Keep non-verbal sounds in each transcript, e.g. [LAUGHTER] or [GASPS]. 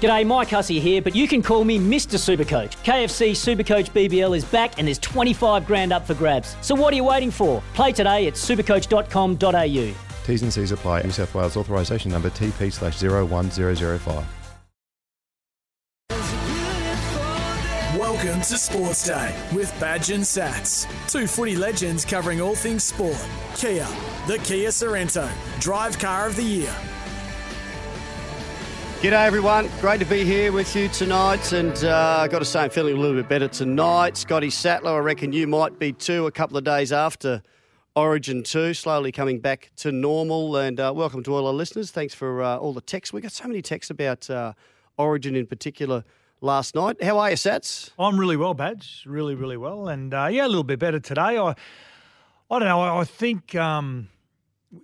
G'day, Mike Hussey here, but you can call me Mr. Supercoach. KFC Supercoach BBL is back and there's 25 grand up for grabs. So what are you waiting for? Play today at supercoach.com.au. T's and C's apply. New South Wales authorisation number TP slash 01005. Welcome to Sports Day with Badge and Sats. Two footy legends covering all things sport. Kia, the Kia Sorento, drive car of the year. G'day everyone, great to be here with you tonight, and uh, I got to say I'm feeling a little bit better tonight. Scotty Sattler, I reckon you might be too. A couple of days after Origin Two, slowly coming back to normal. And uh, welcome to all our listeners. Thanks for uh, all the texts. We got so many texts about uh, Origin in particular last night. How are you, Sats? I'm really well, Badge. Really, really well. And uh, yeah, a little bit better today. I, I don't know. I, I think um,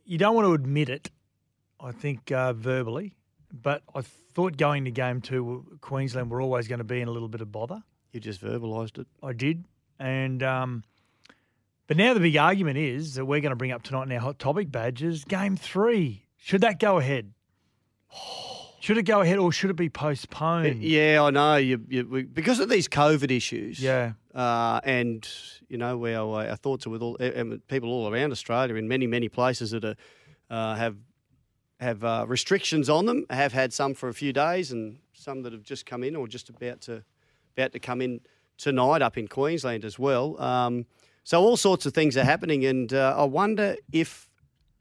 you don't want to admit it. I think uh, verbally, but I thought going to game two, Queensland were always going to be in a little bit of bother. You just verbalised it. I did, and um, but now the big argument is that we're going to bring up tonight in our hot topic badges. Game three, should that go ahead? [SIGHS] Should it go ahead or should it be postponed? Yeah, I know. You, you, we, because of these COVID issues. Yeah. Uh, and you know, our, our thoughts are with all people all around Australia in many, many places that are, uh, have have uh, restrictions on them. I have had some for a few days, and some that have just come in or just about to about to come in tonight up in Queensland as well. Um, so all sorts of things are happening, and uh, I wonder if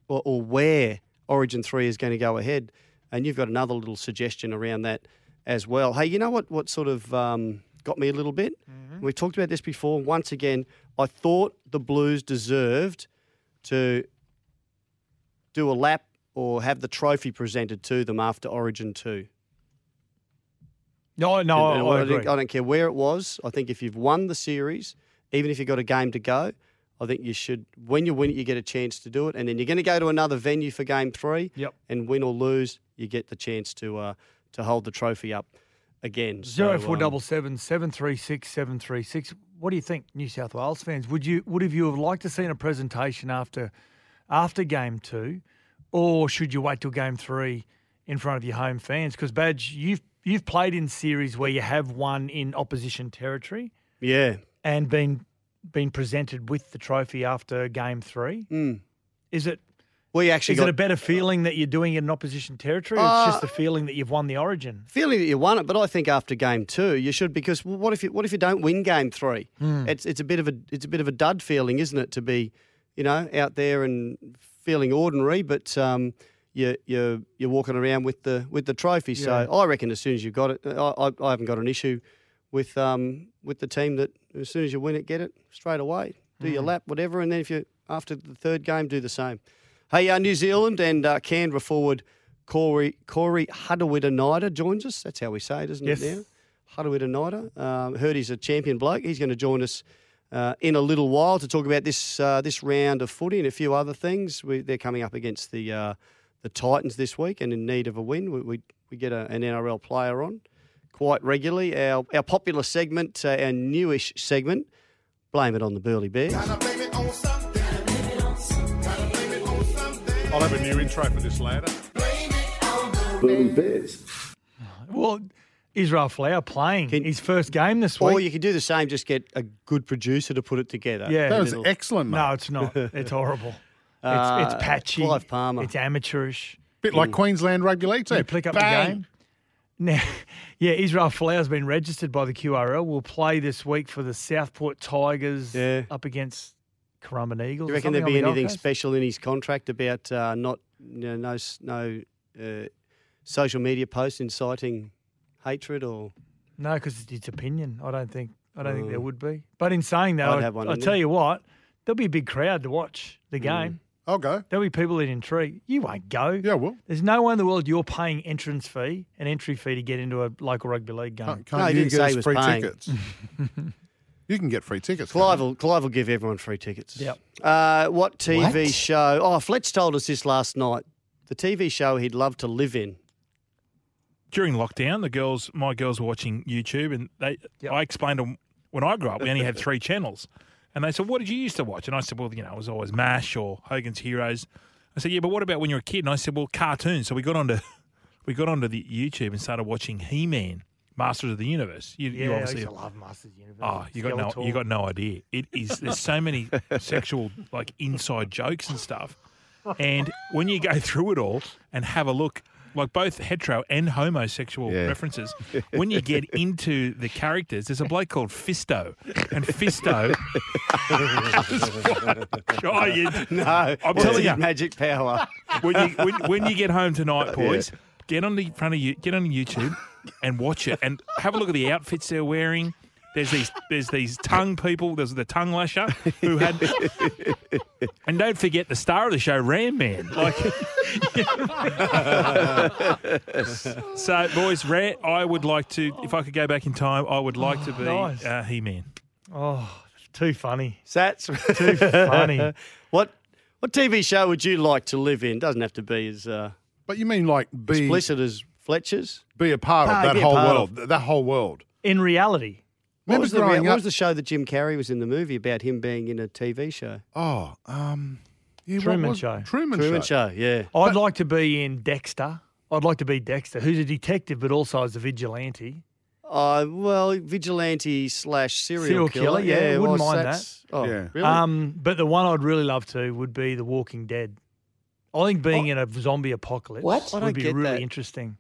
or, or where Origin Three is going to go ahead. And you've got another little suggestion around that as well. Hey, you know what? What sort of um, got me a little bit? Mm-hmm. We've talked about this before. Once again, I thought the Blues deserved to do a lap or have the trophy presented to them after Origin 2. No, no, And- and I, I think, I don't care where it was. I think if you've won the series, even if you've got a game to go, I think you should, when you win it, you get a chance to do it. And then you're going to go to another venue for game three. Yep. And win or lose, you get the chance to uh, to hold the trophy up again. Zero So, four um, double seven seven three six seven three six. What do you think, New South Wales fans? Would you would have you have liked to seen a presentation after after game two, or should you wait till game three in front of your home fans? Because Badge, you've you've played in series where you have won in opposition territory Yeah. and been been presented with the trophy after game three. Mm. Is it We actually is got it a better feeling that you're doing it in opposition territory, or Uh, it's just the feeling that you've won the Origin? feeling that you won it, but I think after game two you should because what if you what if you don't win game three? Hmm. It's it's a bit of a it's a bit of a dud feeling, isn't it? To be, you know, out there and feeling ordinary, but um, you you you're walking around with the with the trophy. So I reckon as soon as you've got it, I, I, I haven't got an issue with um with the team that as soon as you win it, get it straight away, do Hmm. your lap, whatever, and then if you after the third game, do the same. Hey, uh, New Zealand and uh, Canberra forward Corey Corey Harawira joins us. That's how we say it, isn't Yes. it now? Harawira um, heard he's a champion bloke. He's going to join us uh, in a little while to talk about this uh, this round of footy and a few other things. We, they're coming up against the uh, the Titans this week and in need of a win. We we, we get a, an NRL player on quite regularly. Our our popular segment, uh, our newish segment, blame it on the Burleigh Bears. I'll have a new intro for this later. Burleigh Bears. Well, Israel Folau playing his first game this week. Or you could do the same, just get a good producer to put it together. Yeah. That was It'll- excellent, mate. no, it's not. It's horrible. [LAUGHS] It's, Uh, it's patchy. Clive Palmer. It's amateurish. Bit like Queensland Rugby League team. You pick up Bang. the game. Now, [LAUGHS] yeah, Israel Folau's been registered by the QRL. Will play this week for the Southport Tigers Yeah. up against Currumbin Eagles. Do you reckon there'd be the anything Coast. special in his contract about uh, not, you know, no, no uh, social media posts inciting hatred or? No, because it's its opinion. I don't think. I don't think there Oh. would be. But in saying that, I'd I, have one I in tell there. you what, there'll be a big crowd to watch the game. I'll go. There'll be people in intrigue. You won't go. Yeah, well. There's no one in the world you're paying entrance fee, an entry fee to get into a local rugby league game. Can't, No, can't he you didn't get say us he was free paying. tickets? [LAUGHS] you can get free tickets. Clive can't you? will, Clive will give everyone free tickets. Yep. Uh, what TV What? show? Oh, Fletch told us this last night. The TV show he'd love to live in. During lockdown, the girls, my girls were watching YouTube, and they, Yep. I explained to them when I grew up, we only had [LAUGHS] three channels, and they said, "What did you used to watch?" And I said, "Well, you know, it was always Mash or Hogan's Heroes." I said, "Yeah, but what about when you were a kid?" And I said, "Well, cartoons." So we got onto, [LAUGHS] we got onto the YouTube and started watching He Man, Masters of the Universe. You, you Yeah, I obviously, used to love Masters Universe. Oh, you got no, you got no idea. It is. There's so many [LAUGHS] sexual like inside jokes and stuff, and when you go through it all and have a look, like both hetero and homosexual Yeah. references, [LAUGHS] when you get into the characters, there's a bloke called Fisto, and Fisto. [LAUGHS] [LAUGHS] giant. No, I'm telling you, magic power. when you when, when you get home tonight, boys, get on the front of you, get on YouTube and watch it, and have a look at the outfits they're wearing. There's these there's these tongue people. There's the tongue lasher who had, [LAUGHS] and don't forget the star of the show, Ram Man. Like, [LAUGHS] so boys, Ram, I would like to, if I could go back in time, I would like to be nice. uh, He Man. Oh, too funny. Sats. Too funny. [LAUGHS] what what TV show would you like to live in? Doesn't have to be as uh, But you mean like be explicit as Fletcher's. be a part Ah, of that be a whole part world? That whole world. In reality, What was, the, rea- what up? was the show that Jim Carrey was in the movie about him being in a TV show? Oh, um, yeah, what Truman was- Show. Truman, Truman Show. Show, yeah. I'd like to be in Dexter. I'd like to be Dexter, who's a detective but also is a vigilante. Uh, well, vigilante slash serial, Serial killer, yeah, wouldn't well, mind that. Oh, Yeah. really? Um, but the one I'd really love to would be The Walking Dead. I think being in a zombie apocalypse What? Would don't be really that. interesting.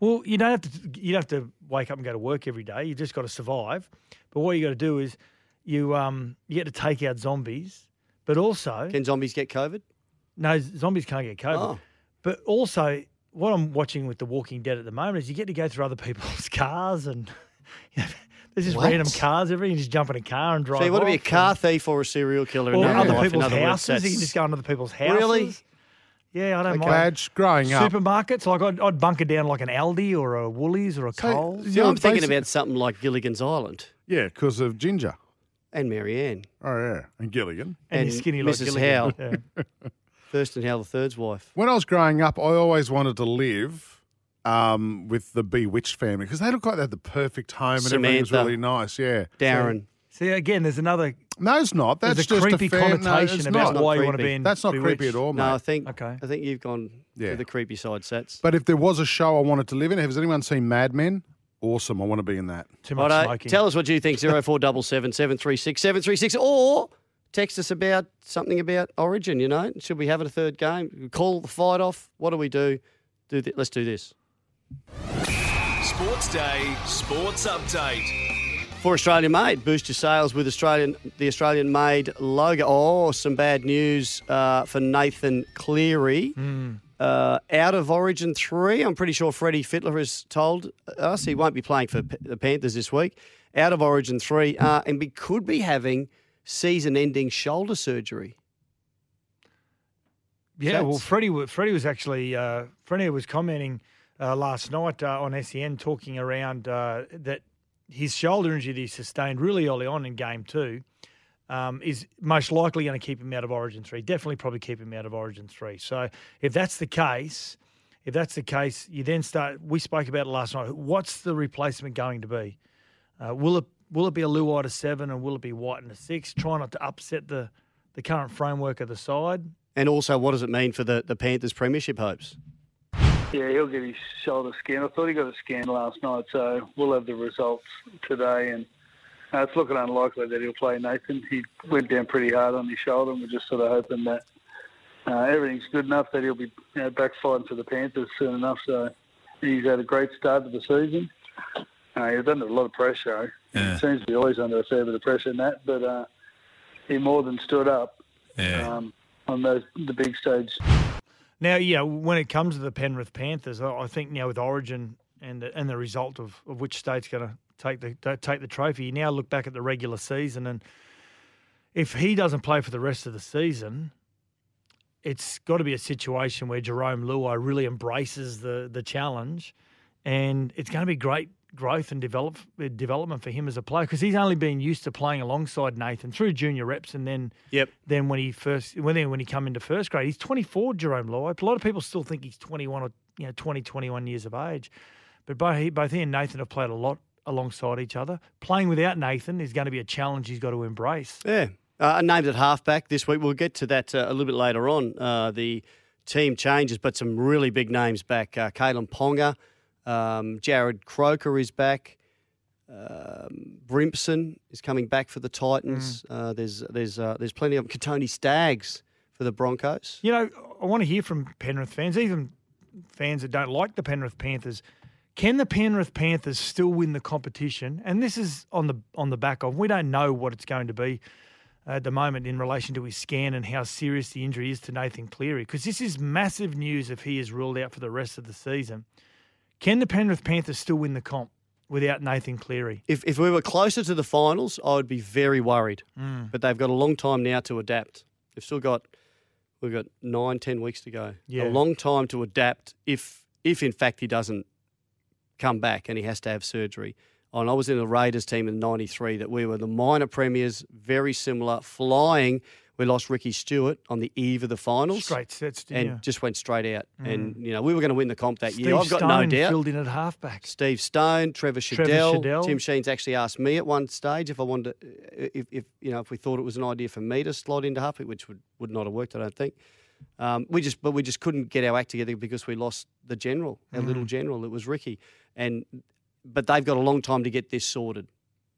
Well, you don't have to. You don't have to wake up and go to work every day. You just got to survive. But what you got to do is you um you get to take out zombies, but also Can zombies get COVID? no zombies can't get COVID. Oh. But also, what I'm watching with The Walking Dead at the moment is you get to go through other people's [LAUGHS] cars and you know, there's just What? random cars. Everything you just jump in a car and drive. So you want to be a car thief or a serial killer? or other people's other houses. You can just go into the people's houses. Really? Yeah, I don't mind. Badge growing up. Supermarkets, like I'd, I'd bunker down like an Aldi or a Woolies or a So- Coles. See, Yeah, I'm thinking about something like Gilligan's Island Yeah, because of Ginger. and Marianne. Oh yeah, and Gilligan. and, and you're skinny like Mrs. Gilligan. Howe. Yeah. [LAUGHS] Thurston Howell third's wife. When I was growing up, I always wanted to live um, with the Bewitched family because they look like they had the perfect home and everything was really nice. Yeah. Darrin. See, again, there's another No, it's not. That's there's a just creepy a fam- no, connotation it's about not. why you want to creepy. be in. That's not creepy at all, mate. no, I think Okay. I think you've gone Yeah. to the creepy side, sets. But if there was a show I wanted to live in, has anyone seen Mad Men? Awesome. I want to be in that. Too much Righto, smoking. Tell us what you think. 0477 736 736 or text us about something about Origin, you know. Should we have a third game? Call the fight off? What do we do? do th- let's do this. Sports Day, Sports Update. For Australian made, boost your sales with Australian the Australian made logo. Oh, some bad news uh, for Nathan Cleary. Uh, out of Origin 3, I'm pretty sure Freddie Fittler has told us he won't be playing for P- the Panthers this week. Out of Origin 3, uh, and we could be having season ending shoulder surgery. Yeah, well, Freddie, Freddie was actually uh, Freddie was commenting uh, last night uh, on SEN, talking around uh, that his shoulder injury that he sustained really early on in game two um, is most likely going to keep him out of Origin three. Definitely, probably keep him out of Origin three. So, if that's the case, if that's the case, you then start. We spoke about it last night. What's the replacement going to be? Uh, will it will it be a Luai to seven, and will it be White and a six? Try not to upset the the current framework of the side. And also, what does it mean for the, the Panthers' premiership hopes? Yeah, he'll get his shoulder scanned. I thought he got a scan last night, so we'll have the results today. And uh, it's looking unlikely that he'll play Nathan. He went down pretty hard on his shoulder, and we're just sort of hoping that uh, everything's good enough that he'll be you know, back fighting for the Panthers soon enough. So he's had a great start to the season. Uh, he's under a lot of pressure. Yeah. He seems to be always under a fair bit of pressure in that, but uh, he more than stood up Yeah. um, on those the big stage. Now, yeah, when it comes to the Penrith Panthers, I think now with Origin and the, and the result of, of which state's going to take the take the trophy, you now look back at the regular season, and if he doesn't play for the rest of the season, it's got to be a situation where Jarome Luai really embraces the the challenge, and it's going to be great growth and develop development for him as a player because he's only been used to playing alongside Nathan through junior reps, and then Yep. then when he first when then when he come into first grade, he's 24. Jarome Luai. A lot of people still think he's 21 or you know 20, 21 years of age, but both he, both he and Nathan have played a lot alongside each other. Playing without Nathan is going to be a challenge he's got to embrace. Yeah. Uh, named at halfback this week. We'll get to that uh, a little bit later on. Uh, the team changes, but some really big names back. Uh, Kalyn Ponga, um, Jarrod Croker is back. Um, Brimson is coming back for the Titans. Uh, there's there's uh, there's plenty of Kotoni Staggs for the Broncos. You know, I want to hear from Penrith fans, even fans that don't like the Penrith Panthers. Can the Penrith Panthers still win the competition? And this is on the on the back of we don't know what it's going to be at the moment in relation to his scan and how serious the injury is to Nathan Cleary because this is massive news if he is ruled out for the rest of the season. Can the Penrith Panthers still win the comp without Nathan Cleary? If if we were closer to the finals, I would be very worried. Mm. But they've got a long time now to adapt. They've still got we've got nine, ten weeks to go. Yeah. A long time to adapt if if in fact he doesn't come back and he has to have surgery. And I was in the Raiders team in '93 that we were the minor premiers, very similar, flying. We lost Ricky Stuart on the eve of the finals, Straight sets, and you? just went straight out. Mm. And you know we were going to win the comp that Steve year. I've got Stone no doubt. filled in at halfback. Steve Stone, Trevor Trevor Shadell. Shadell. Tim Sheens actually asked me at one stage if I wanted to, if, if you know if we thought it was an idea for me to slot into halfback, which would, would not have worked, I don't think. Um, we just but we just couldn't get our act together because we lost the general, our little Mm. general. It was Ricky, and but they've got a long time to get this sorted.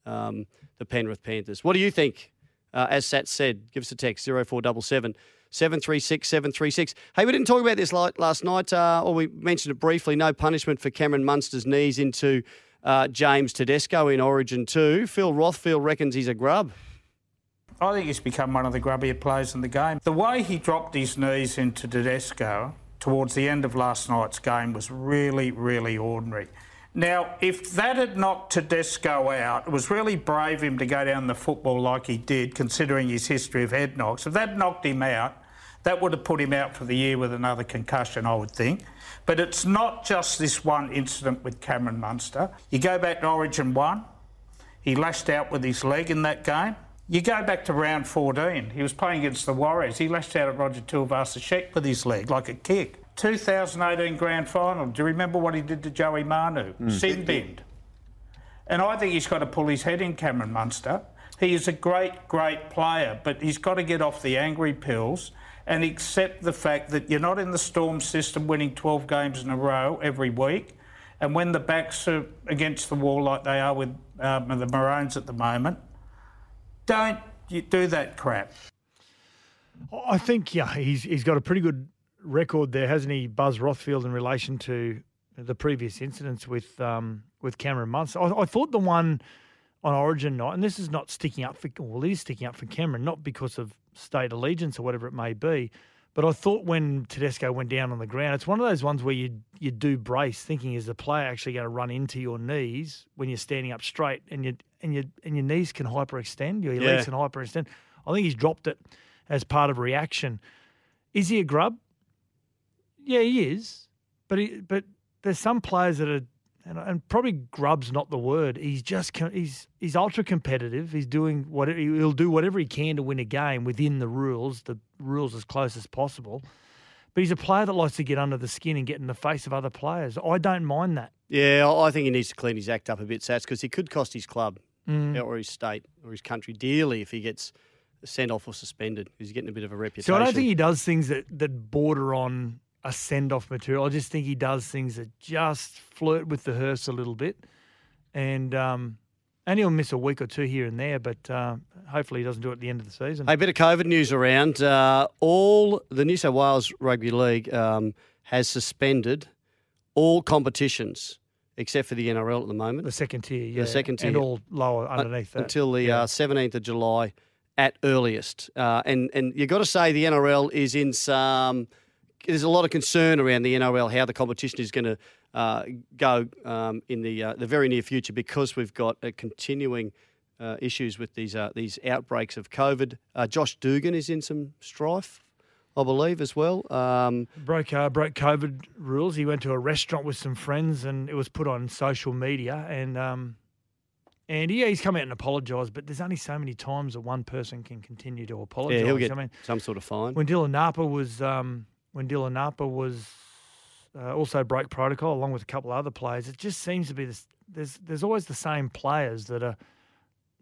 Um, the Penrith Panthers. What do you think? Uh, as Sat said, give us a text 0477 736 736. Hey, we didn't talk about this last night, uh, or we mentioned it briefly. No punishment for Cameron Munster's knees into uh, James Tedesco in Origin 2. Phil Rothfield reckons he's a grub. I think he's become one of the grubbier players in the game. The way he dropped his knees into Tedesco towards the end of last night's game was really, really ordinary. Now, if that had knocked Tedesco out, it was really brave of him to go down the football like he did, considering his history of head knocks. If that knocked him out, that would have put him out for the year with another concussion, I would think. But it's not just this one incident with Cameron Munster. You go back to Origin 1, he lashed out with his leg in that game. You go back to round 14, he was playing against the Warriors. He lashed out at Roger Tuivasa-Sheck with his leg, like a kick. 2018 grand final, do you remember what he did to Joey Manu? Mm. Sin binned. And I think he's got to pull his head in, Cameron Munster. He is a great, great player, but he's got to get off the angry pills and accept the fact that you're not in the Storm system winning 12 games in a row every week. And when the backs are against the wall like they are with um, the Maroons at the moment, don't you do that crap. I think yeah, he's he's got a pretty good record there, hasn't he, Buzz Rothfield, in relation to the previous incidents with um, with Cameron Munster. I, I thought the one on Origin night, and this is not sticking up for well, it is sticking up for Cameron, not because of state allegiance or whatever it may be. But I thought when Tedesco went down on the ground, it's one of those ones where you you do brace, thinking is the player actually going to run into your knees when you're standing up straight, and you and your and your knees can hyperextend, your Yeah. legs can hyperextend. I think he's dropped it as part of reaction. Is he a grub? Yeah, he is. But he, but there's some players that are, and, and probably grub's not the word. He's just he's he's ultra competitive. He's doing what he'll do whatever he can to win a game within the rules, the rules as close as possible. But he's a player that likes to get under the skin and get in the face of other players. I don't mind that. Yeah, I I think he needs to clean his act up a bit, Sats, because he could cost his club Mm. or his state or his country dearly if he gets sent off or suspended. He's getting a bit of a reputation. So I don't think he does things that, that border on a send off material. I just think he does things that just flirt with the hearse a little bit. And um, and he'll miss a week or two here and there, but uh, hopefully he doesn't do it at the end of the season. Hey, a bit of COVID news around. Uh, all the New South Wales Rugby League um, has suspended all competitions except for the NRL at the moment. The second tier, yeah. The second tier. And all lower Uh, underneath that. until the uh, 17th of July at earliest. Uh, and and you've got to say the NRL is in some. There's a lot of concern around the NRL how the competition is going to uh, go um, in the uh, the very near future because we've got a continuing uh, issues with these uh, these outbreaks of COVID. Uh, Josh Dugan is in some strife I believe, as well. Um, broke uh, broke COVID rules. He went to a restaurant with some friends, and it was put on social media. And um, and yeah, he's come out and apologised. But there's only so many times that one person can continue to apologise. yeah, he'll get I mean, some sort of fine. when Dylan Napa was um, when Dylan Napa was uh, also broke protocol along with a couple of other players. It just seems to be this. There's there's always the same players that are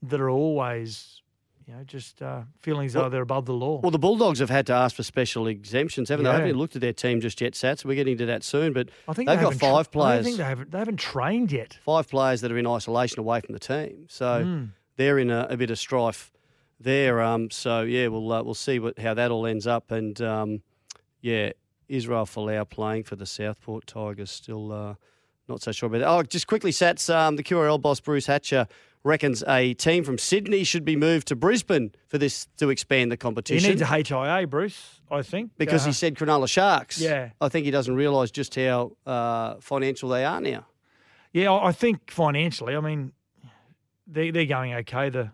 that are always you know just uh, feeling as though they're above the law. Well, the Bulldogs have had to ask for special exemptions, haven't they? I haven't even looked at their team just yet, Sats. We're getting to that soon, but I think they've they got five I players. think they haven't they haven't trained yet. five players that are in isolation away from the team. So Mm. they're in a, a bit of strife there. Um, so yeah, we'll uh, we'll see what how that all ends up. And um, yeah, Israel Folau playing for the Southport Tigers still uh, not so sure about that. Oh, just quickly, Sats. Um, the QRL boss Bruce Hatcher reckons a team from Sydney should be moved to Brisbane for this to expand the competition. He needs a HIA, Bruce. I think because Uh, he said Cronulla Sharks. Yeah. I think he doesn't realise just how uh, financial they are now. Yeah, I I think financially, I mean, they they're going okay. The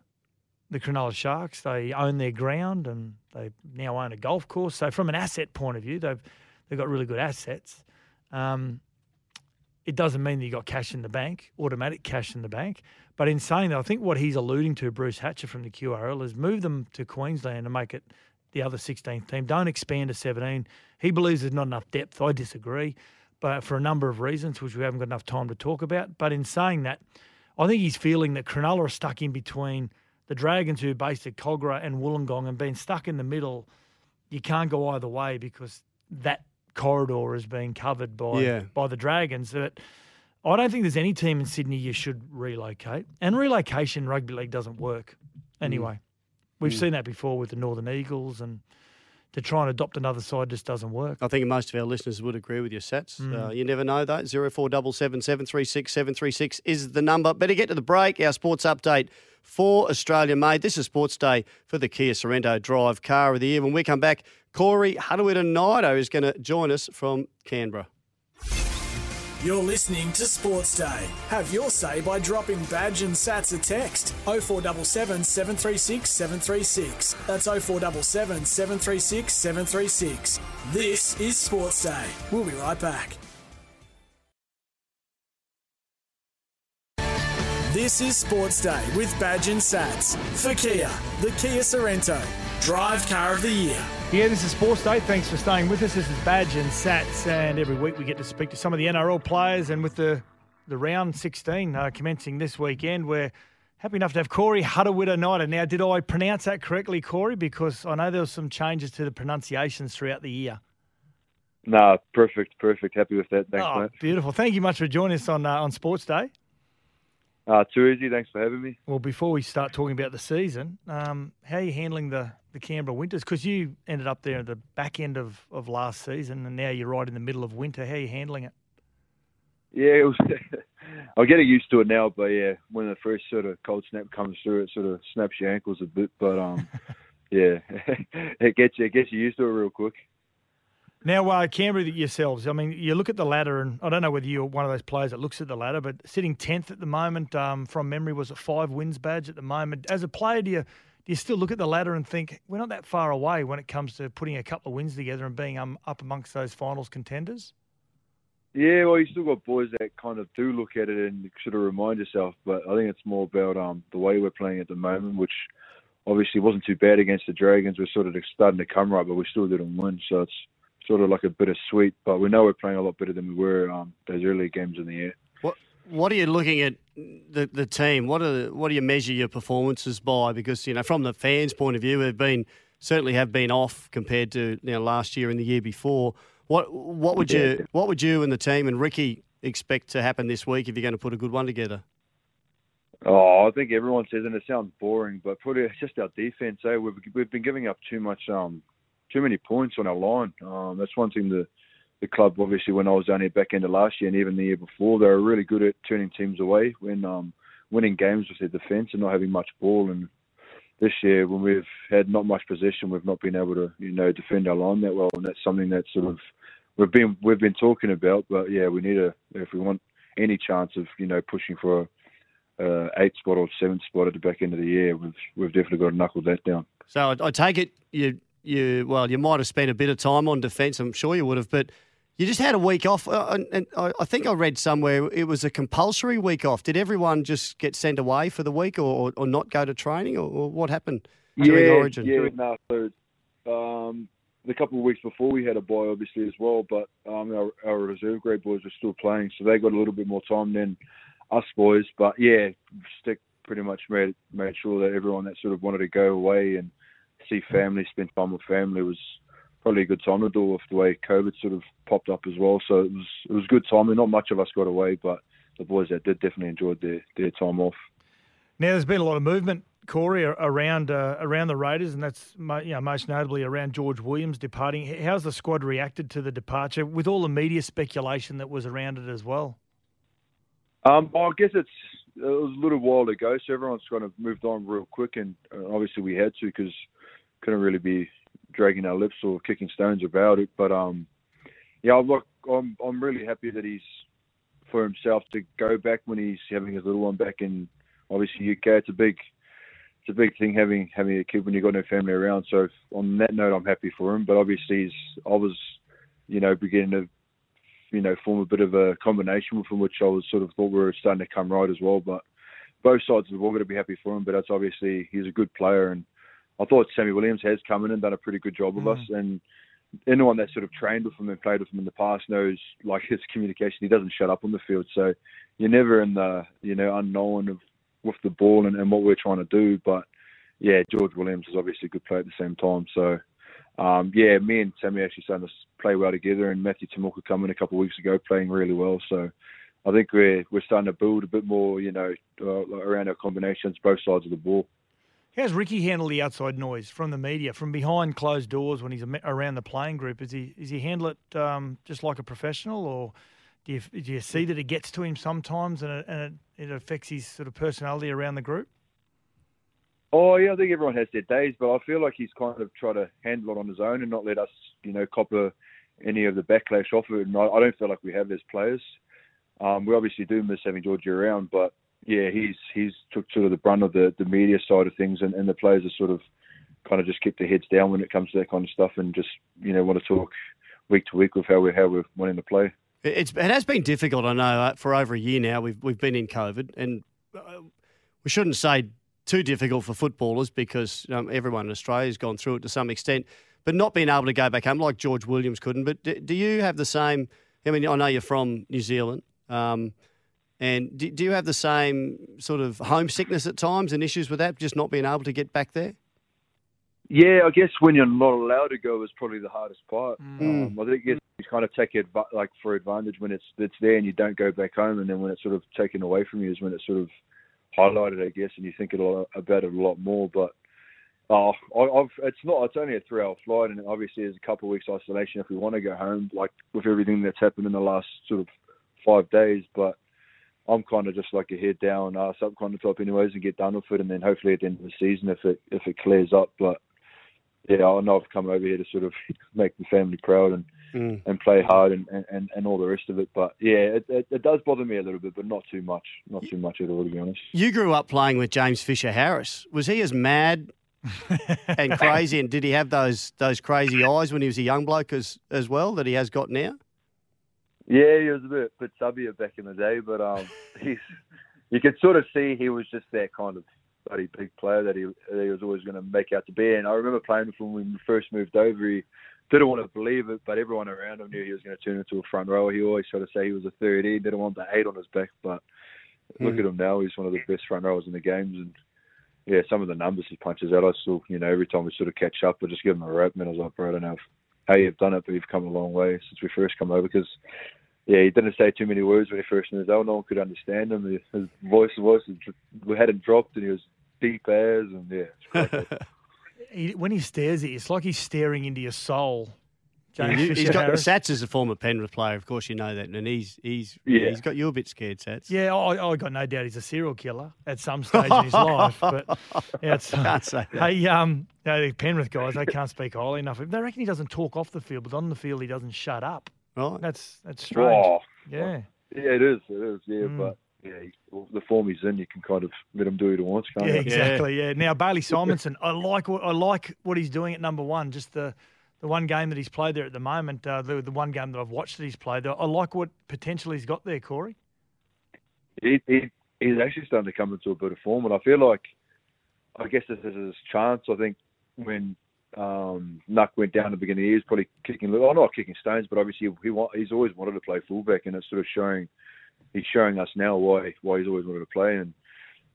the Cronulla Sharks, they own their ground and they now own a golf course. So from an asset point of view, they've they've got really good assets. Um, it doesn't mean that you got cash in the bank, automatic cash in the bank. But in saying that, I think what he's alluding to, Bruce Hatcher from the QRL, is move them to Queensland and make it the other 16th team. Don't expand to 17. He believes there's not enough depth. I disagree, but for a number of reasons, which we haven't got enough time to talk about. But in saying that, I think he's feeling that Cronulla are stuck in between the Dragons, who are based at Kogarah and Wollongong, and being stuck in the middle. You can't go either way because that corridor is being covered by Yeah. by the Dragons. But I don't think there's any team in Sydney you should relocate. And relocation in rugby league doesn't work anyway. We've Mm. seen that before with the Northern Eagles, and to try and adopt another side just doesn't work. I think most of our listeners would agree with your sets. Mm. Uh, you never know, though. 0477 736 736 is the number. Better get to the break. Our sports update for Australia made. This is Sports Day for the Kia Sorento Drive Car of the Year. When we come back, Corey Harawira-Naera is going to join us from Canberra. You're listening to Sports Day. Have your say by dropping Badge and Sats a text 0477 736 736. That's 0477 736 736. This is Sports Day. We'll be right back. This is Sports Day with Badge and Sats for Kia, the Kia Sorento, Drive Car of the Year. Yeah, this is Sports Day. Thanks for staying with us. This is Badge and Sats, and every week we get to speak to some of the NRL players. And with the the round 16 uh, commencing this weekend, we're happy enough to have Corey Harawira-Naera. Now, did I pronounce that correctly, Corey? Because I know there were some changes to the pronunciations throughout the year. No, perfect, perfect. Happy with that. Thanks, oh, mate. beautiful. Thank you much for joining us on uh, on Sports Day. Uh, too easy. Thanks for having me. Well, before we start talking about the season, um, how are you handling the, the Canberra winters? Because you ended up there at the back end of, of last season, and now you're right in the middle of winter. How are you handling it? Yeah, it was. [LAUGHS] I'm getting used to it now, but yeah, when the first sort of cold snap comes through, it sort of snaps your ankles a bit. But um, [LAUGHS] yeah, [LAUGHS] it gets you, it gets you used to it real quick. Now, uh, Canberra yourselves, I mean, you look at the ladder, and I don't know whether you're one of those players that looks at the ladder, but sitting 10th at the moment, um, from memory, was a five wins badge at the moment? As a player, do you, do you still look at the ladder and think, we're not that far away when it comes to putting a couple of wins together and being um, up amongst those finals contenders? Yeah, well, you still got boys that kind of do look at it and sort of remind yourself. But I think it's more about um, the way we're playing at the moment, which obviously wasn't too bad against the Dragons. We're sort of starting to come right, but we still didn't win. So it's sort of like a bittersweet. But we know we're playing a lot better than we were um, those early games in the year. What What are you looking at the the team? What are the, what do you measure your performances by? Because you know, from the fans' point of view, we've been certainly have been off compared to you know, last year and the year before. What what would Yeah. you what would you and the team and Ricky expect to happen this week if you're going to put a good one together? Oh, I think everyone says, and it sounds boring, but probably it's just our defense. Eh? We've we've been giving up too much, um, too many points on our line. Um, that's one thing the the club obviously when I was down here back end of last year and even the year before, they were really good at turning teams away when um, winning games with their defence and not having much ball. And this year, when we've had not much possession, we've not been able to you know defend our line that well, and that's something that sort of we've been we've been talking about. But yeah, we need to if we want any chance of you know pushing for a uh, eight spot or seventh spot at the back end of the year, we've we've definitely got to knuckle that down. So I, I take it you you well, you might have spent a bit of time on defence. I'm sure you would have, but you just had a week off, uh, and, and I I think I read somewhere it was a compulsory week off. Did everyone just get sent away for the week, or, or not go to training, or, or what happened during yeah, Origin? Yeah, no, so, um, the couple of weeks before we had a bye, obviously as well, but um, our, our reserve grade boys were still playing, so they got a little bit more time than us boys. But yeah, stick pretty much made made sure that everyone that sort of wanted to go away and see family, spend time with family was probably a good time to do with the way COVID sort of popped up as well. So it was it was good timing. Not much of us got away, but the boys that did definitely enjoyed their, their time off. Now, there's been a lot of movement, Corey, around uh, around the Raiders, and that's you know, most notably around George Williams departing. How's the squad reacted to the departure, with all the media speculation that was around it as well? Um, I guess it's it was a little while ago, so everyone's kind of moved on real quick, and uh, obviously we had to because couldn't really be dragging our lips or kicking stones about it. But um, yeah, look, I'm I'm really happy that he's for himself to go back when he's having his little one back in obviously UK. It's a big it's a big thing having having a kid when you've got no family around. So on that note, I'm happy for him. But obviously, he's, I was you know beginning to you know, form a bit of a combination from which I was sort of thought we were starting to come right as well. But both sides of the ball got to be happy for him. But that's obviously he's a good player, and I thought Sammy Williams has come in and done a pretty good job with Mm. us. And anyone that sort of trained with him and played with him in the past knows like [LAUGHS] his communication. He doesn't shut up on the field, so you're never in the you know unknown of with the ball and, and what we're trying to do. But yeah, George Williams is obviously a good player at the same time. So um, yeah, me and Sammy actually starting to play well together, and Matthew Timoko come in a couple of weeks ago playing really well. So I think we're we're starting to build a bit more, you know, uh, around our combinations, both sides of the ball. How's Ricky handle the outside noise from the media, from behind closed doors when he's around the playing group? Is he is he handle it um, just like a professional, or do you do you see that it gets to him sometimes and it, and it, it affects his sort of personality around the group? Oh yeah, I think everyone has their days, but I feel like he's kind of tried to handle it on his own and not let us, you know, copper any of the backlash off it. And I, I don't feel like we have as players. Um, we obviously do miss having Georgie around, but yeah, he's he's took sort of the brunt of the, the media side of things, and, and the players are sort of kind of just kept their heads down when it comes to that kind of stuff, and just you know want to talk week to week with how we're how we're wanting to play. It's, it has been difficult, I know, uh, for over a year now. We've we've been in COVID, and uh, we shouldn't say too difficult for footballers because um, everyone in Australia has gone through it to some extent. But not being able to go back home like George Williams couldn't. But do, do you have the same? I mean, I know you're from New Zealand, um, and do, do you have the same sort of homesickness at times and issues with that, just not being able to get back there? Yeah, I guess when you're not allowed to go is probably the hardest part. Mm. Um, I think you you kind of take it adva- like for advantage when it's it's there and you don't go back home, and then when it's sort of taken away from you is when it's sort of highlighted, I guess, and you think a lot about it a lot more. But oh, I, I've it's not it's only a three-hour flight, and obviously there's a couple of weeks isolation if we want to go home, like with everything that's happened in the last sort of five days. But I'm kind of just like a head down, ass up kind of type, anyways, and get done with it, and then hopefully at the end of the season, if it if it clears up, but yeah, I know I've come over here to sort of [LAUGHS] make the family proud and Mm. and play hard and, and, and all the rest of it. But yeah, it, it, it does bother me a little bit, but not too much. Not too much at all, to be honest. You grew up playing with James Fisher Harris. Was he as mad [LAUGHS] and crazy, and did he have those those crazy eyes when he was a young bloke as as well that he has got now? Yeah, he was a bit bit subbier back in the day, but um, [LAUGHS] he's you could sort of see he was just that kind of bloody big player that he that he was always going to make out to be. And I remember playing with him when we first moved over. He didn't want to believe it, but everyone around him knew he was going to turn into a front rower. He always tried to say he was a third. Didn't want the eight on his back, but look Mm. at him now. He's one of the best front rowers in the games, and yeah, some of the numbers he punches out, I still, you know, every time we sort of catch up, I just give him a rap, and I was like, bro, I don't know if, how you've done it, but you've come a long way since we first come over, because yeah, he didn't say too many words when he first moved out. No one could understand him. His voice, voice, we hadn't dropped, and he was deep as, and yeah, it's great. [LAUGHS] He, when he stares at you, it's like he's staring into your soul. Yeah, James you- he's got Harris. Sats is a former Penrith player, of course you know that, and he's he's Yeah. he's got you a bit scared, Sats. Yeah, I, I got no doubt he's a serial killer at some stage in his life. [LAUGHS] But yeah, it's, Can't say that. Hey, um, you know, the Penrith guys, they can't speak highly enough. They reckon he doesn't talk off the field, but on the field he doesn't shut up. Right. That's that's strange. Oh. Yeah. Yeah, it is. It is. Yeah, Mm. but yeah, well, the form he's in, you can kind of let him do what he wants, can't Yeah, you? exactly. Yeah. Now Bailey Simonsson, I like what I like what he's doing at number one. Just the the one game that he's played there at the moment, uh, the the one game that I've watched that he's played there. I like what potential he's got there, Corey. he, he he's actually starting to come into a bit of form, and I feel like I guess this is his chance. I think when um, Nuck went down at the beginning of the year, he's probably kicking, well, not kicking stones, but obviously he want, he's always wanted to play fullback, and it's sort of showing he's showing us now why why he's always wanted to play and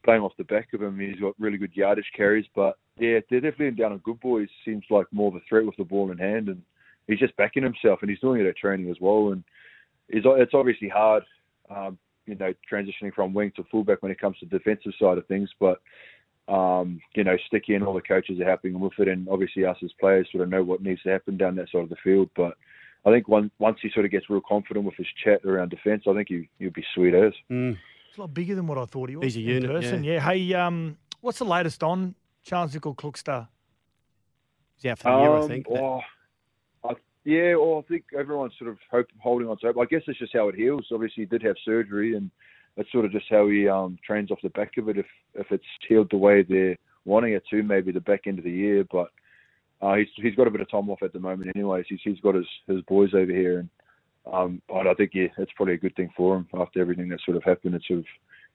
playing off the back of him. He's got really good yardage carries, but yeah, they're definitely down on good boys. Seems like more of a threat with the ball in hand, and he's just backing himself, and he's doing it at training as well. And he's, it's obviously hard, um, you know, transitioning from wing to fullback when it comes to the defensive side of things, but. Um, you know, Sticky and all the coaches are helping him with it, and obviously us as players sort of know what needs to happen down that side of the field. But I think once once he sort of gets real confident with his chat around defence, I think he he'll be sweet as. He's a lot bigger than what I thought he was. He's a in unit, person. yeah. Yeah. Hey, um, what's the latest on Charnze Nicoll-Klokstad? He's out for the year, I Um, think. Oh, I, yeah, well, I think everyone's sort of hope, holding on to hope. I guess it's just how it heals. Obviously, he did have surgery, and that's sort of just how he um, trains off the back of it. If if it's healed the way they're wanting it to, maybe the back end of the year. But uh, he's he's got a bit of time off at the moment, anyways. He's he's got his his boys over here, and um, and I think yeah, it's probably a good thing for him after everything that sort of happened. It sort of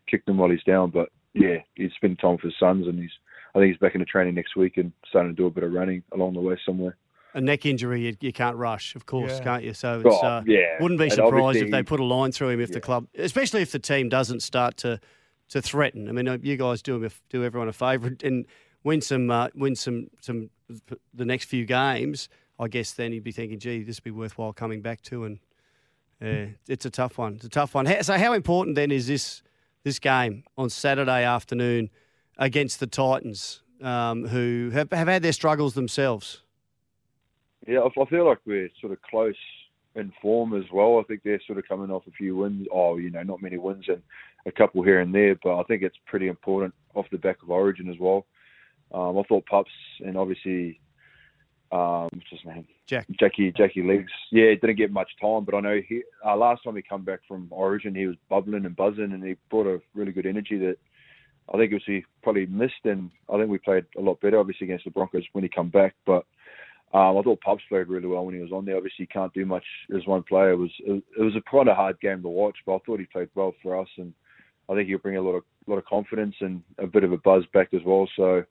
kicked him while he's down, but yeah, he's spending time with his sons, and he's I think he's back into training next week and starting to do a bit of running along the way somewhere. A neck injury, you, you can't rush, of course, Yeah. can't you? So it's, Oh, uh, yeah. wouldn't be surprised if they put a line through him if the club, especially if the team doesn't start to to threaten. I mean, uh, you guys do him do everyone a favour and win some uh, win some some the next few games. I guess then you'd be thinking, gee, this would be worthwhile coming back to, and yeah, it's a tough one. It's a tough one. So, how important then is this this game on Saturday afternoon against the Titans, um, who have, have had their struggles themselves? Yeah, I I feel like we're sort of close in form as well. I think they're sort of coming off a few wins. Oh, you know, not many wins and a couple here and there, but I think it's pretty important off the back of Origin as well. Um, I thought Pups and obviously, um, what's his name? Jack. Jackie Jackie Legs. Yeah, didn't get much time, but I know he uh, last time he come back from Origin, he was bubbling and buzzing, and he brought a really good energy that I think it was he probably missed, and I think we played a lot better, obviously against the Broncos when he come back. But um, I thought Pubs played really well when he was on there. Obviously, he can't do much as one player. It was it, was a quite a hard game to watch, but I thought he played well for us, and I think he'll bring a lot of lot of confidence and a bit of a buzz back as well. So.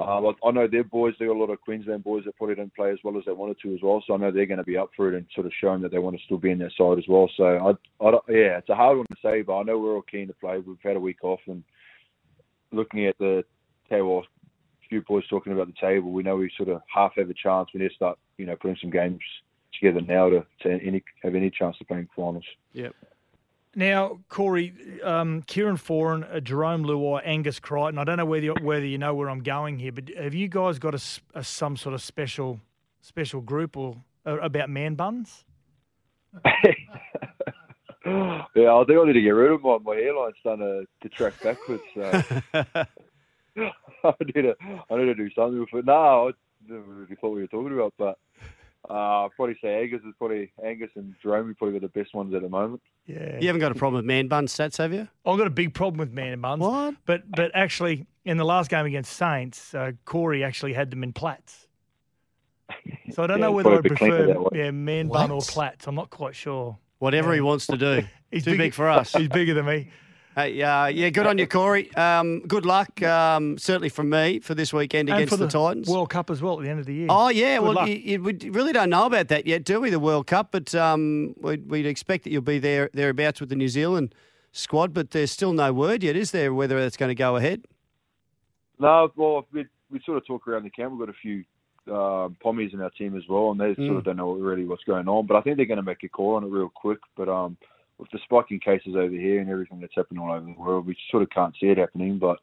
Um, I, know their boys. They got a lot of Queensland boys that probably didn't play as well as they wanted to as well. So I know they're going to be up for it and sort of showing that they want to still be in their side as well. So I, I yeah, it's a hard one to say, but I know we're all keen to play. We've had a week off and looking at the table, a few boys talking about the table. We know we sort of half have a chance. We need to start, you know, putting some games together now to, to any have any chance to play in finals. Yep. Now, Corey, um, Kieran Foran, uh, Jarome Luai, Angus Crichton. I don't know whether you, whether you know where I'm going here, but have you guys got a, a- some sort of special special group or uh, about man buns? [LAUGHS] [GASPS] Yeah, I think I need to get rid of my my hairline's starting to, to track backwards. So. [LAUGHS] [LAUGHS] I need to I need to do something with it. No, I never really thought we were talking about, but uh, I'd probably say Angus is probably Angus and Jerome are probably the best ones at the moment. Yeah. You haven't got a problem with man bun stats, have you? I've got a big problem with man buns. What? But but actually, in the last game against Saints, uh, Corey actually had them in plats. So I don't Yeah, know whether I probably a bit cleaner prefer yeah man bun or What? plats. I'm not quite sure. Whatever he wants to do. [LAUGHS] He's Too big- big for us. He's bigger than me. Hey, uh, yeah, good on you, Corey. Um, good luck, um, certainly from me for this weekend And against for the, Titans. World Cup as well at the end of the year. Oh yeah, Good well you, you, we really don't know about that yet, do we? The World Cup, but um, we'd, we'd expect that you'll be there thereabouts with the New Zealand squad. But there's still no word yet, is there? Whether that's going to go ahead? No, well, we, we sort of talk around the camp. We've got a few um, pommies in our team as well, and they sort Mm. of don't know really what's going on. But I think they're going to make a call on it real quick. But um, with the spiking cases over here and everything that's happening all over the world, we sort of can't see it happening. But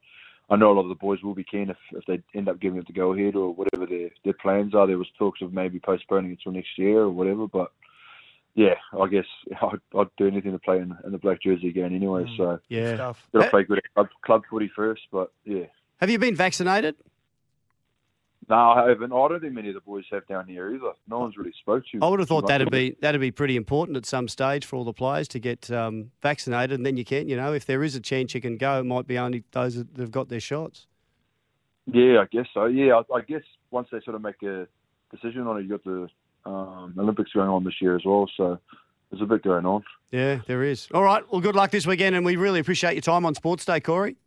I know a lot of the boys will be keen if, if they end up giving it the go ahead or whatever their their plans are. There was talks of maybe postponing it till next year or whatever, but. Yeah, I guess [LAUGHS] I'd, I'd do anything to play in, in the black jersey again anyway. Mm. So Yeah. Stuff. got to play good at club, club footy first, but yeah, Have you been vaccinated? No, I haven't. I don't think many of the boys have down here either. No one's really spoke to. I would have thought that'd be that'd be pretty important at some stage for all the players to get um, vaccinated, and then you can, you know, if there is a chance you can go, it might be only those that have got their shots. Yeah, I guess so. Yeah, I, I guess once they sort of make a decision on it, you got the um, Olympics going on this year as well. So there's a bit going on. Yeah, there is. All right. Well, good luck this weekend, and we really appreciate your time on Sports Day, Corey.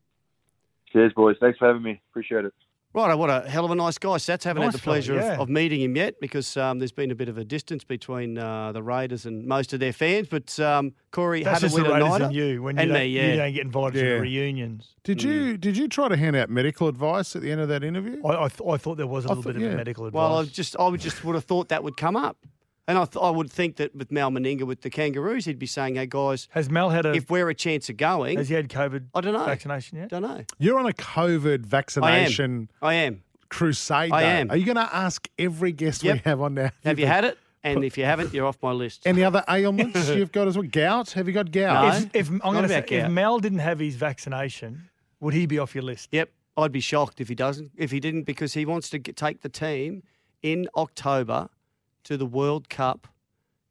Cheers, boys. Thanks for having me. Appreciate it. Right, what a hell of a nice guy. Sats haven't Nice had the fella, pleasure yeah. of, of meeting him yet because um, there's been a bit of a distance between uh, the Raiders and most of their fans. But um, Corey That's had a just the winner Raiders nighter. and you when you, and don't, me, yeah. you don't get invited to Yeah. the reunions. Did you did you try to hand out medical advice at the end of that interview? I, I, th- I thought there was a I little thought- bit of yeah. medical advice. Well, I just I would just would have thought that would come up, and I th- I would think that with Mal Meninga with the Kangaroos, he'd be saying, "Hey guys, has Mel had a if we're a chance of going, has he had COVID I don't know, vaccination yet? don't know, You're on a COVID vaccination I am." crusade. I though. am. Are you going to ask every guest we have on now? Have you had it? And if you haven't, you're off my list. Any other ailments [LAUGHS] you've got as well? Gout? Have you got gout? No. If, if I'm going to say, about if gout. Mel didn't have his vaccination, would he be off your list? Yep, I'd be shocked if he doesn't. If he didn't, because he wants to get, take the team in October to the World Cup.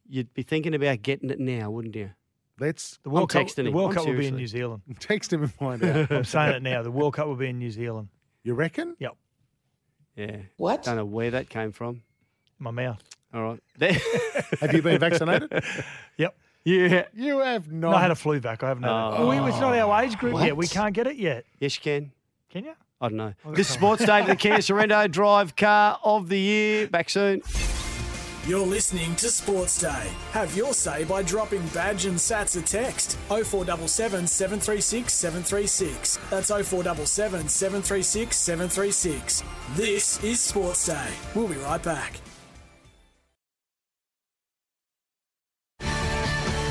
You'd be thinking about getting it now, wouldn't you? Let's The World I'm Cup, texting the. World I'm Cup will be in. New Zealand. text him and find out. I'm saying it now. The World Cup will be in New Zealand. You reckon? Yep, Yeah. What? Don't know where that came from. my mouth. All right. [LAUGHS] Have you been vaccinated? [LAUGHS] Yep. yeah. You have not. No, I had a flu vac. I haven't had it. Oh. oh we- It's not our age group yet. We can't get it yet. Yes, you can. Can you? I don't know. This is Sports Day for the Kia Sorento Drive Car of the Year. Back soon. You're listening to Sports Day. Have your say by dropping badge and sats a text 0477 736 736. That's 0477 736 736. This is Sports Day. We'll be right back.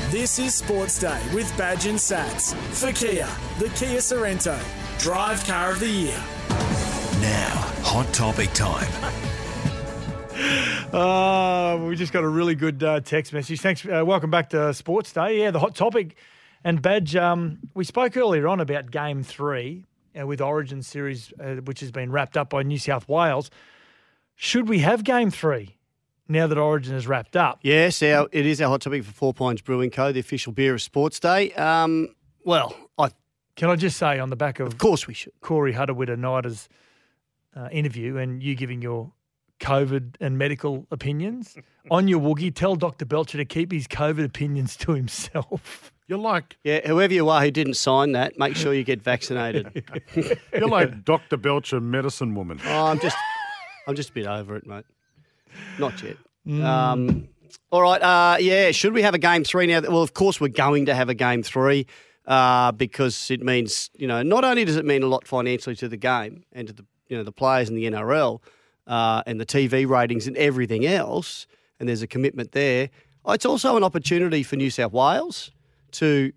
This is Sports Day with Badge and Sats for Kia, the Kia Sorento, Drive Car of the Year. Now, hot topic time. Uh, we just got a really good uh, text message. Thanks. Uh, welcome back to Sports Day. Yeah, the hot topic. And Badge, um, we spoke earlier on about Game Three uh, with Origin Series, uh, which has been wrapped up by New South Wales. Should we have Game Three now that Origin is wrapped up? Yes, our, it is our hot topic for Four Pines Brewing Co., the official beer of Sports Day. Um, well, I, Can I just say on the back of of course we should. Corey Harawira-Naera's uh, interview and you giving your COVID and medical opinions on your woogie, tell Dr. Belcher to keep his COVID opinions to himself. You're like Yeah, whoever you are who didn't sign that, make sure you get vaccinated. [LAUGHS] you're like Dr. Belcher, medicine woman. Oh, I'm just, I'm just a bit over it, mate. Not yet. Um, all right. Uh, yeah. Should we have a game three now? Well, of course we're going to have a game three uh, because it means you know not only does it mean a lot financially to the game and to the you know the players in the NRL uh, and the TV ratings and everything else, and there's a commitment there. It's also an opportunity for New South Wales to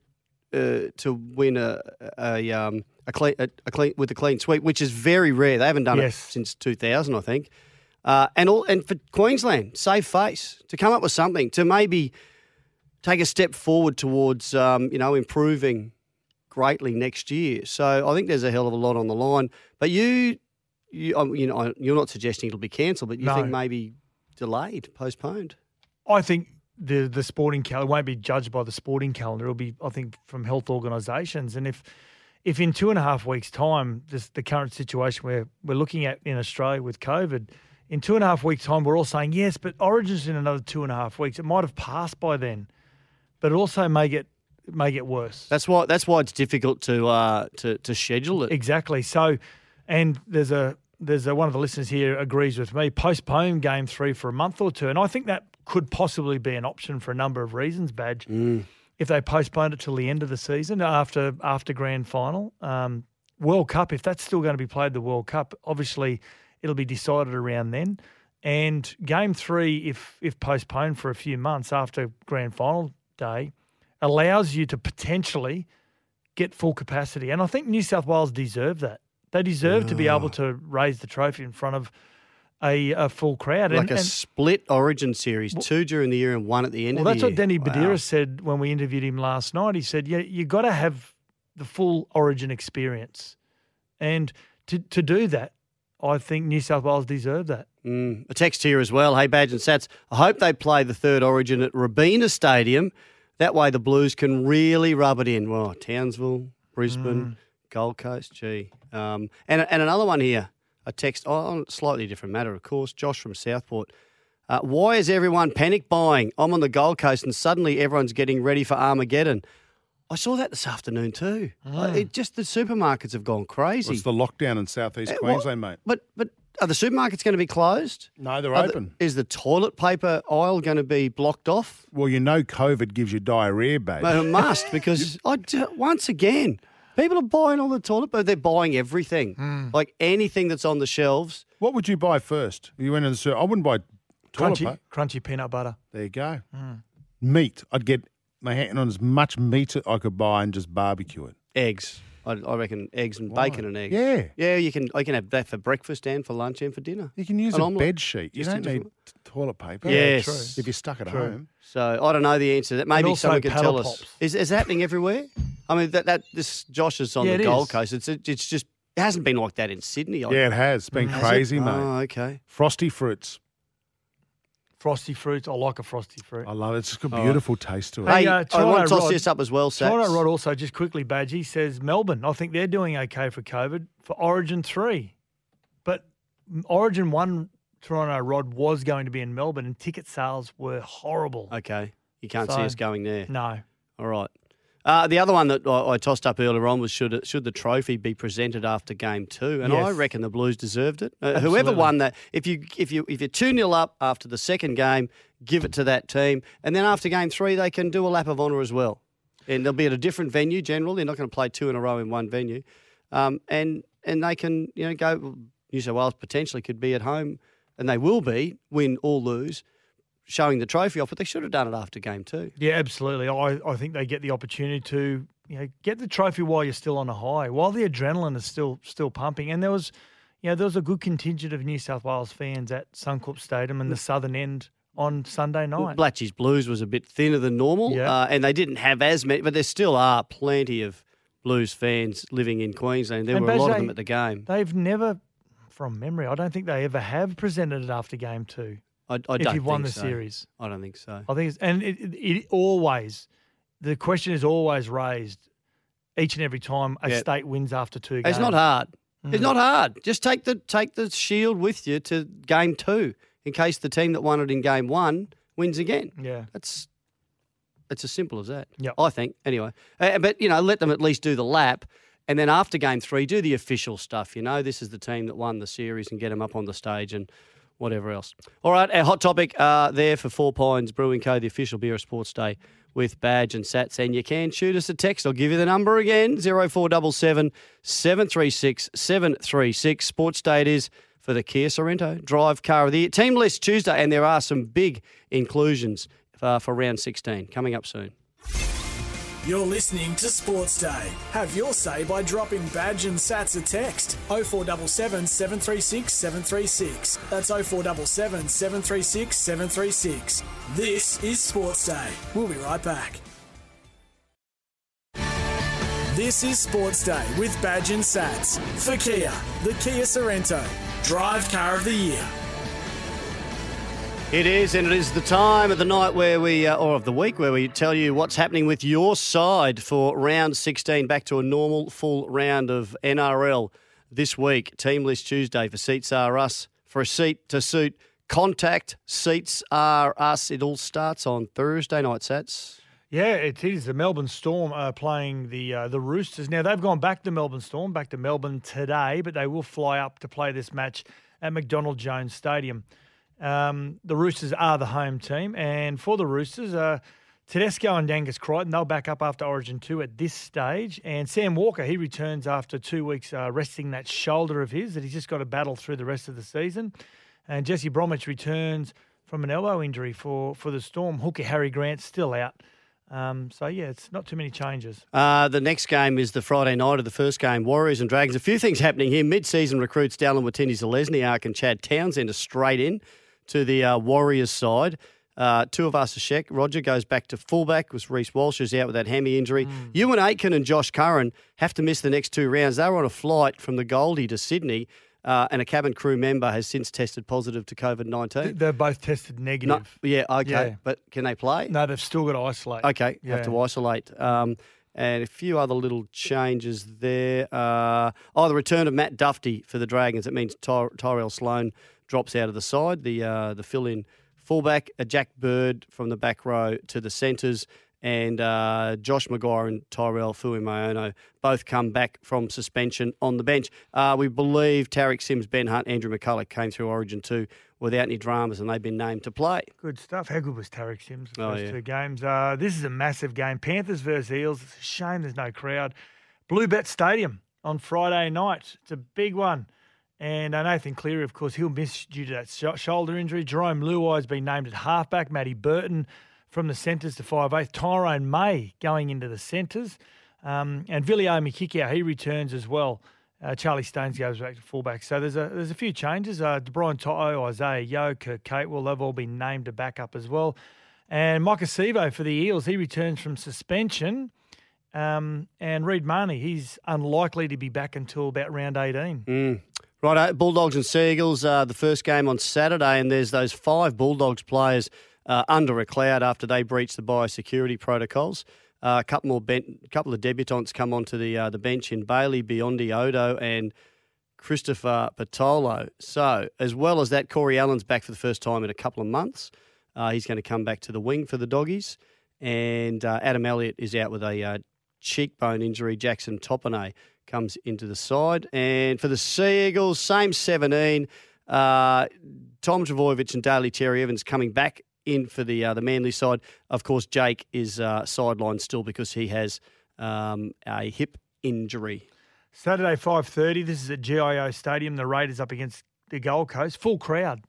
uh, to win a a, um, a, clean, a, a clean with a clean sweep, which is very rare. They haven't done Yes. it since 2000, I think. Uh, and all and for Queensland, save face to come up with something to maybe take a step forward towards um, you know improving greatly next year. So I think there's a hell of a lot on the line. But you, you, you know, you're not suggesting it'll be cancelled, but you No. think maybe delayed, postponed. I think the the sporting calendar won't be judged by the sporting calendar. It'll be, I think, from health organisations. And if if in two and a half weeks' time, this the current situation where we're looking at in Australia with COVID, in two and a half weeks' time, we're all saying yes, but Origins in another two and a half weeks. It might have passed by then, but it also may get may get worse. That's why that's why it's difficult to uh, to to schedule it. Exactly. So, and there's a there's a, one of the listeners here agrees with me. Postpone game three for a month or two, and I think that could possibly be an option for a number of reasons. Badge, if they postponed it till the end of the season after after grand final, um, World Cup. If that's still going to be played, the World Cup, obviously it'll be decided around then. And game three, if if postponed for a few months after grand final day, allows you to potentially get full capacity. And I think New South Wales deserve that. They deserve to be able to raise the trophy in front of a, a full crowd. Like and, a and- split Origin series, two during the year and one at the end well, of that's the year. what Denny Wow. Buderus said when we interviewed him last night. He said, "Yeah, you got to have the full Origin experience, and to to do that, I think New South Wales deserve that. Mm. A text here as well. Hey, Badge and Sats, I hope they play the third origin at Robina Stadium. That way the Blues can really rub it in. Well, Townsville, Brisbane, Mm. Gold Coast, gee. Um, and, and another one here, a text on a slightly different matter, of course. Josh from Southport. Uh, why is everyone panic buying? I'm on the Gold Coast and suddenly everyone's getting ready for Armageddon. I saw that this afternoon too. Uh, it just the supermarkets have gone crazy. It's the lockdown in southeast what- Queensland, mate. But but are the supermarkets going to be closed? No, they're Are the- open. is the toilet paper aisle going to be blocked off? Well, you know, COVID gives you diarrhea, babe. Well, it must [LAUGHS] because I d- once again, people are buying all the toilet paper. They're buying everything, like anything that's on the shelves. What would you buy first? You went in the store. I wouldn't buy toilet Crunchy, paper. crunchy peanut butter. There you go. Mm. Meat. I'd get my hand on as much meat as I could buy and just barbecue it. Eggs, I, I reckon, eggs and Why? bacon and eggs. Yeah. yeah. You can. I can have that for breakfast and for lunch and for dinner. You can use An a omelette. bed sheet. You Just a don't need different- toilet paper. Yes. If you're stuck at home. So I don't know the answer to that. Maybe also someone can tell paddle us. pops. Is is it happening everywhere? I mean, that that this Josh is on Yeah, the it Gold is. Coast. It's it's just it hasn't been like that in Sydney. I- Yeah, it has. It's been Has it? crazy, mate. Oh, okay. Frosty fruits. Frosty fruits. I like a frosty fruit. I love it. It's got a Oh. beautiful taste to it. Hey, uh, I want to toss Rod- this up as well, Sats. Toronto Rod also just quickly, Badgie says Melbourne. I think they're doing okay for COVID for Origin three, but Origin one Toronto Rod was going to be in Melbourne, and ticket sales were horrible. Okay, you can't see us going there. No, All right. Uh, the other one that I, I tossed up earlier on was should should the trophy be presented after game two? And I reckon the Blues deserved it. Uh, whoever won that, if you if you if you're two 0 up after the second game, give it to that team, and then after game three, they can do a lap of honour as well, and they'll be at a different venue. Generally, they're not going to play two in a row in one venue, um, and and they can you know go. New South Wales potentially could be at home, and they will be win or lose, showing the trophy off. But they should have done it after game two. yeah, absolutely. I, I think they get the opportunity to you know get the trophy while you're still on a high, while the adrenaline is still still pumping. And there was, you know, there was a good contingent of New South Wales fans at Suncorp Stadium and the southern end on Sunday night. Blatchy's Blues was a bit thinner than normal, Yeah. uh, and they didn't have as many, but there still are plenty of Blues fans living in Queensland. There And were a lot of them at the game. They've never, from memory, I don't think they ever have presented it after game two. I, I if don't you've won think the so. series. I don't think so. I think it's, and it, it, it always, the question is always raised each and every time a Yeah. state wins after two games. It's not hard. It's Mm. not hard. Just take the take the shield with you to game two in case the team that won it in game one wins again. Yeah. That's it's as simple as that. Yep. I think anyway. Uh, but you know, let them at least do the lap, and then after game three, do the official stuff. You know, this is the team that won the series, and get them up on the stage and whatever else. All right, our hot topic uh, there for Four Pines Brewing Co. The official beer of Sports Day with Badge and Sats, and you can shoot us a text. I'll give you the number again: zero four double seven seven three six seven three six. Sports Day it is for the Kia Sorento Drive Car of the Year. Team list Tuesday, and there are some big inclusions uh, for round 16 coming up soon. You're listening to Sports Day. Have your say by dropping Badge and Sats a text 0477 736 736. That's 0477 736 736. This is Sports Day. We'll be right back. This is Sports Day with Badge and Sats for Kia, the Kia Sorento, Drive Car of the Year. It is, and it is the time of the night where we, uh, or of the week, where we tell you what's happening with your side for round 16, back to a normal full round of NRL this week. Team list Tuesday for Seats Are Us. For a seat to suit, contact Seats Are Us. It all starts on Thursday night, Sats. Yeah, it is. The Melbourne Storm are playing the uh, the Roosters. Now they've gone back to Melbourne Storm, back to Melbourne today, but they will fly up to play this match at McDonald Jones Stadium. Um, the Roosters are the home team, and for the Roosters, uh, Tedesco and Angus Crichton they'll back up after Origin two at this stage, and Sam Walker he returns after two weeks uh, resting that shoulder of his that he's just got to battle through the rest of the season, and Jesse Bromwich returns from an elbow injury for for the Storm. Hooker Harry Grant still out. Um, so yeah, it's not too many changes. Uh, the next game is the Friday night of the first game, Warriors and Dragons. A few things happening here. Mid-season recruits Dallin Watene-Zelezniak and Chad Townsend are straight in to the uh, Warriors side. Uh, Tuivasa-Sheck. Roger goes back to fullback because Reece Walsh is out with that hammy injury. Euan Aitken and Josh Curran have to miss the next two rounds. They were on a flight from the Goldie to Sydney. uh, and a cabin crew member has since tested positive to COVID 19. They're both tested negative. yeah, okay. Yeah. But can they play? No, they've still got to isolate. Okay, Yeah. have to isolate. Um, and a few other little changes there. Uh, oh, the return of Matt Duffy for the Dragons. It means Ty- Tyrell Sloan drops out of the side. The uh, the fill in fullback, a Jack Bird from the back row to the centres, and uh, Josh McGuire and Tyrell Fuimaono both come back from suspension on the bench. Uh, we believe Tariq Sims, Ben Hunt, Andrew McCullough came through Origin 2 without any dramas, and they've been named to play. Good stuff. How good was Tariq Sims the Oh, first yeah. two games? Uh, this is a massive game. Panthers versus Eels. It's a shame there's no crowd. BlueBet Stadium on Friday night. It's a big one. And uh, Nathan Cleary, of course, he'll miss due to that sh- shoulder injury. Jarome Luai has been named at halfback. Matty Burton from the centres to 5'8". Tyrone May going into the centres. Um, and Viliame Kikau, he returns as well. Uh, Charlie Staines goes back to fullback. So there's a there's a few changes. Uh, DeBrian Toto, Isaah Yeo, Kirk Catewell, they've all been named to back up as well. And Mike Sevo for the Eels, he returns from suspension. Um, and Reed Mahoney, he's unlikely to be back until about round 18. Mm. Right, Bulldogs and Seagulls, uh, the first game on Saturday, and there's those five Bulldogs players uh, under a cloud after they breached the biosecurity protocols. Uh, a couple more, ben- couple of debutants come onto the uh, the bench in Bailey, Biondi Odo, and Christopher Patolo. So, as well as that, Corey Allen's back for the first time in a couple of months. Uh, he's going to come back to the wing for the doggies, and uh, Adam Elliott is out with a uh, cheekbone injury. Jackson Topine comes into the side. And for the Sea Eagles, same 17. Uh, Tom Trbojevic and Daly Cherry-Evans coming back in for the uh, the Manly side. Of course, Jake is uh, sidelined still because he has um, a hip injury. Saturday, 5.30, this is at GIO Stadium. The Raiders up against the Gold Coast. Full crowd.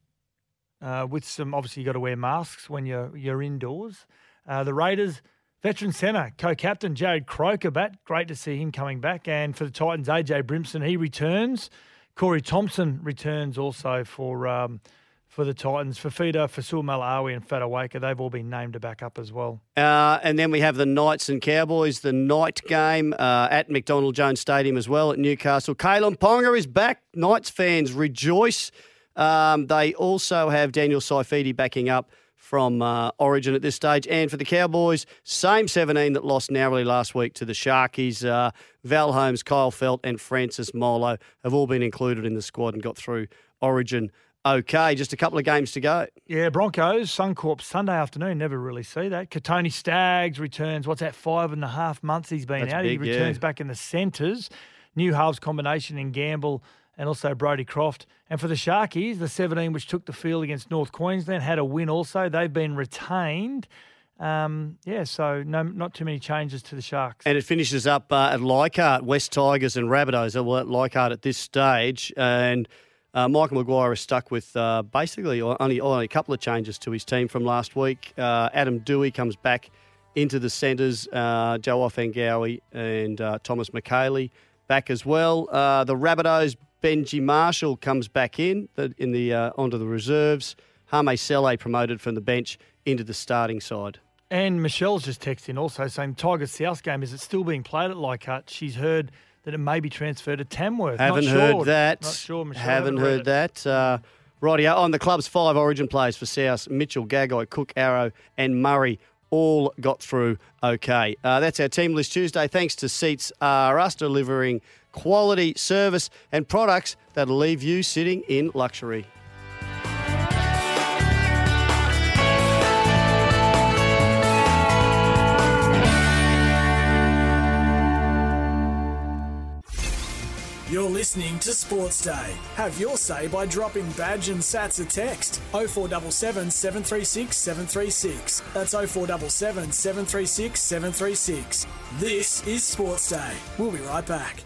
Uh, with some, obviously, you got to wear masks when you're, you're indoors. Uh, the Raiders, veteran centre, co captain Jarrod Croker back. Great to see him coming back. And for the Titans, AJ Brimson, he returns. Corey Thompson returns also for um, for the Titans. Fifita, Fasul Malawi, and Fotuaika, they've all been named to back up as well. Uh, and then we have the Knights and Cowboys, the night game uh, at McDonald Jones Stadium as well at Newcastle. Kalyn Ponga is back. Knights fans rejoice. Um, they also have Daniel Saifiti backing up from uh, Origin at this stage. And for the Cowboys, same 17 that lost narrowly last week to the Sharkies. Uh, Val Holmes, Kyle Feldt, and Francis Molo have all been included in the squad and got through Origin okay. Just a couple of games to go. Yeah, Broncos, Suncorp Sunday afternoon. Never really see that. Kotoni Staggs returns. What's that? Five and a half months he's been That's out. big, he yeah. returns back in the centres. New halves combination in Gamble and also Brodie Croft. And for the Sharkies, the 17 which took the field against North Queensland had a win. Also, they've been retained. Um, yeah, so no, not too many changes to the Sharks. And it finishes up uh, at Leichhardt, West Tigers and Rabbitohs are at Leichhardt at this stage. And uh, Michael Maguire is stuck with uh, basically only, only a couple of changes to his team from last week. Uh, Adam Doueihi comes back into the centres, uh, Joe Ofahengaue and uh, Thomas Mikaele back as well. The Rabbitohs, Benji Marshall comes back in the, in the uh, onto the reserves. Hame Sele promoted from the bench into the starting side. And Michelle's just texting also saying Tiger South game, is it still being played at Leichhardt? She's heard that it may be transferred to Tamworth. Haven't Not heard sure. that. Not sure, Michelle. Haven't heard it. that. Uh, rightio. On the club's five origin players for South, Mitchell, Gagai, Cook, Arrow, and Murray all got through okay. Uh, that's our team list Tuesday. Thanks to Seats R Us delivering quality service and products that'll leave you sitting in luxury. You're listening to Sports Day. Have your say by dropping badge and sats a text 0477 736 736. That's 0477 736 736. This is Sports Day. We'll be right back.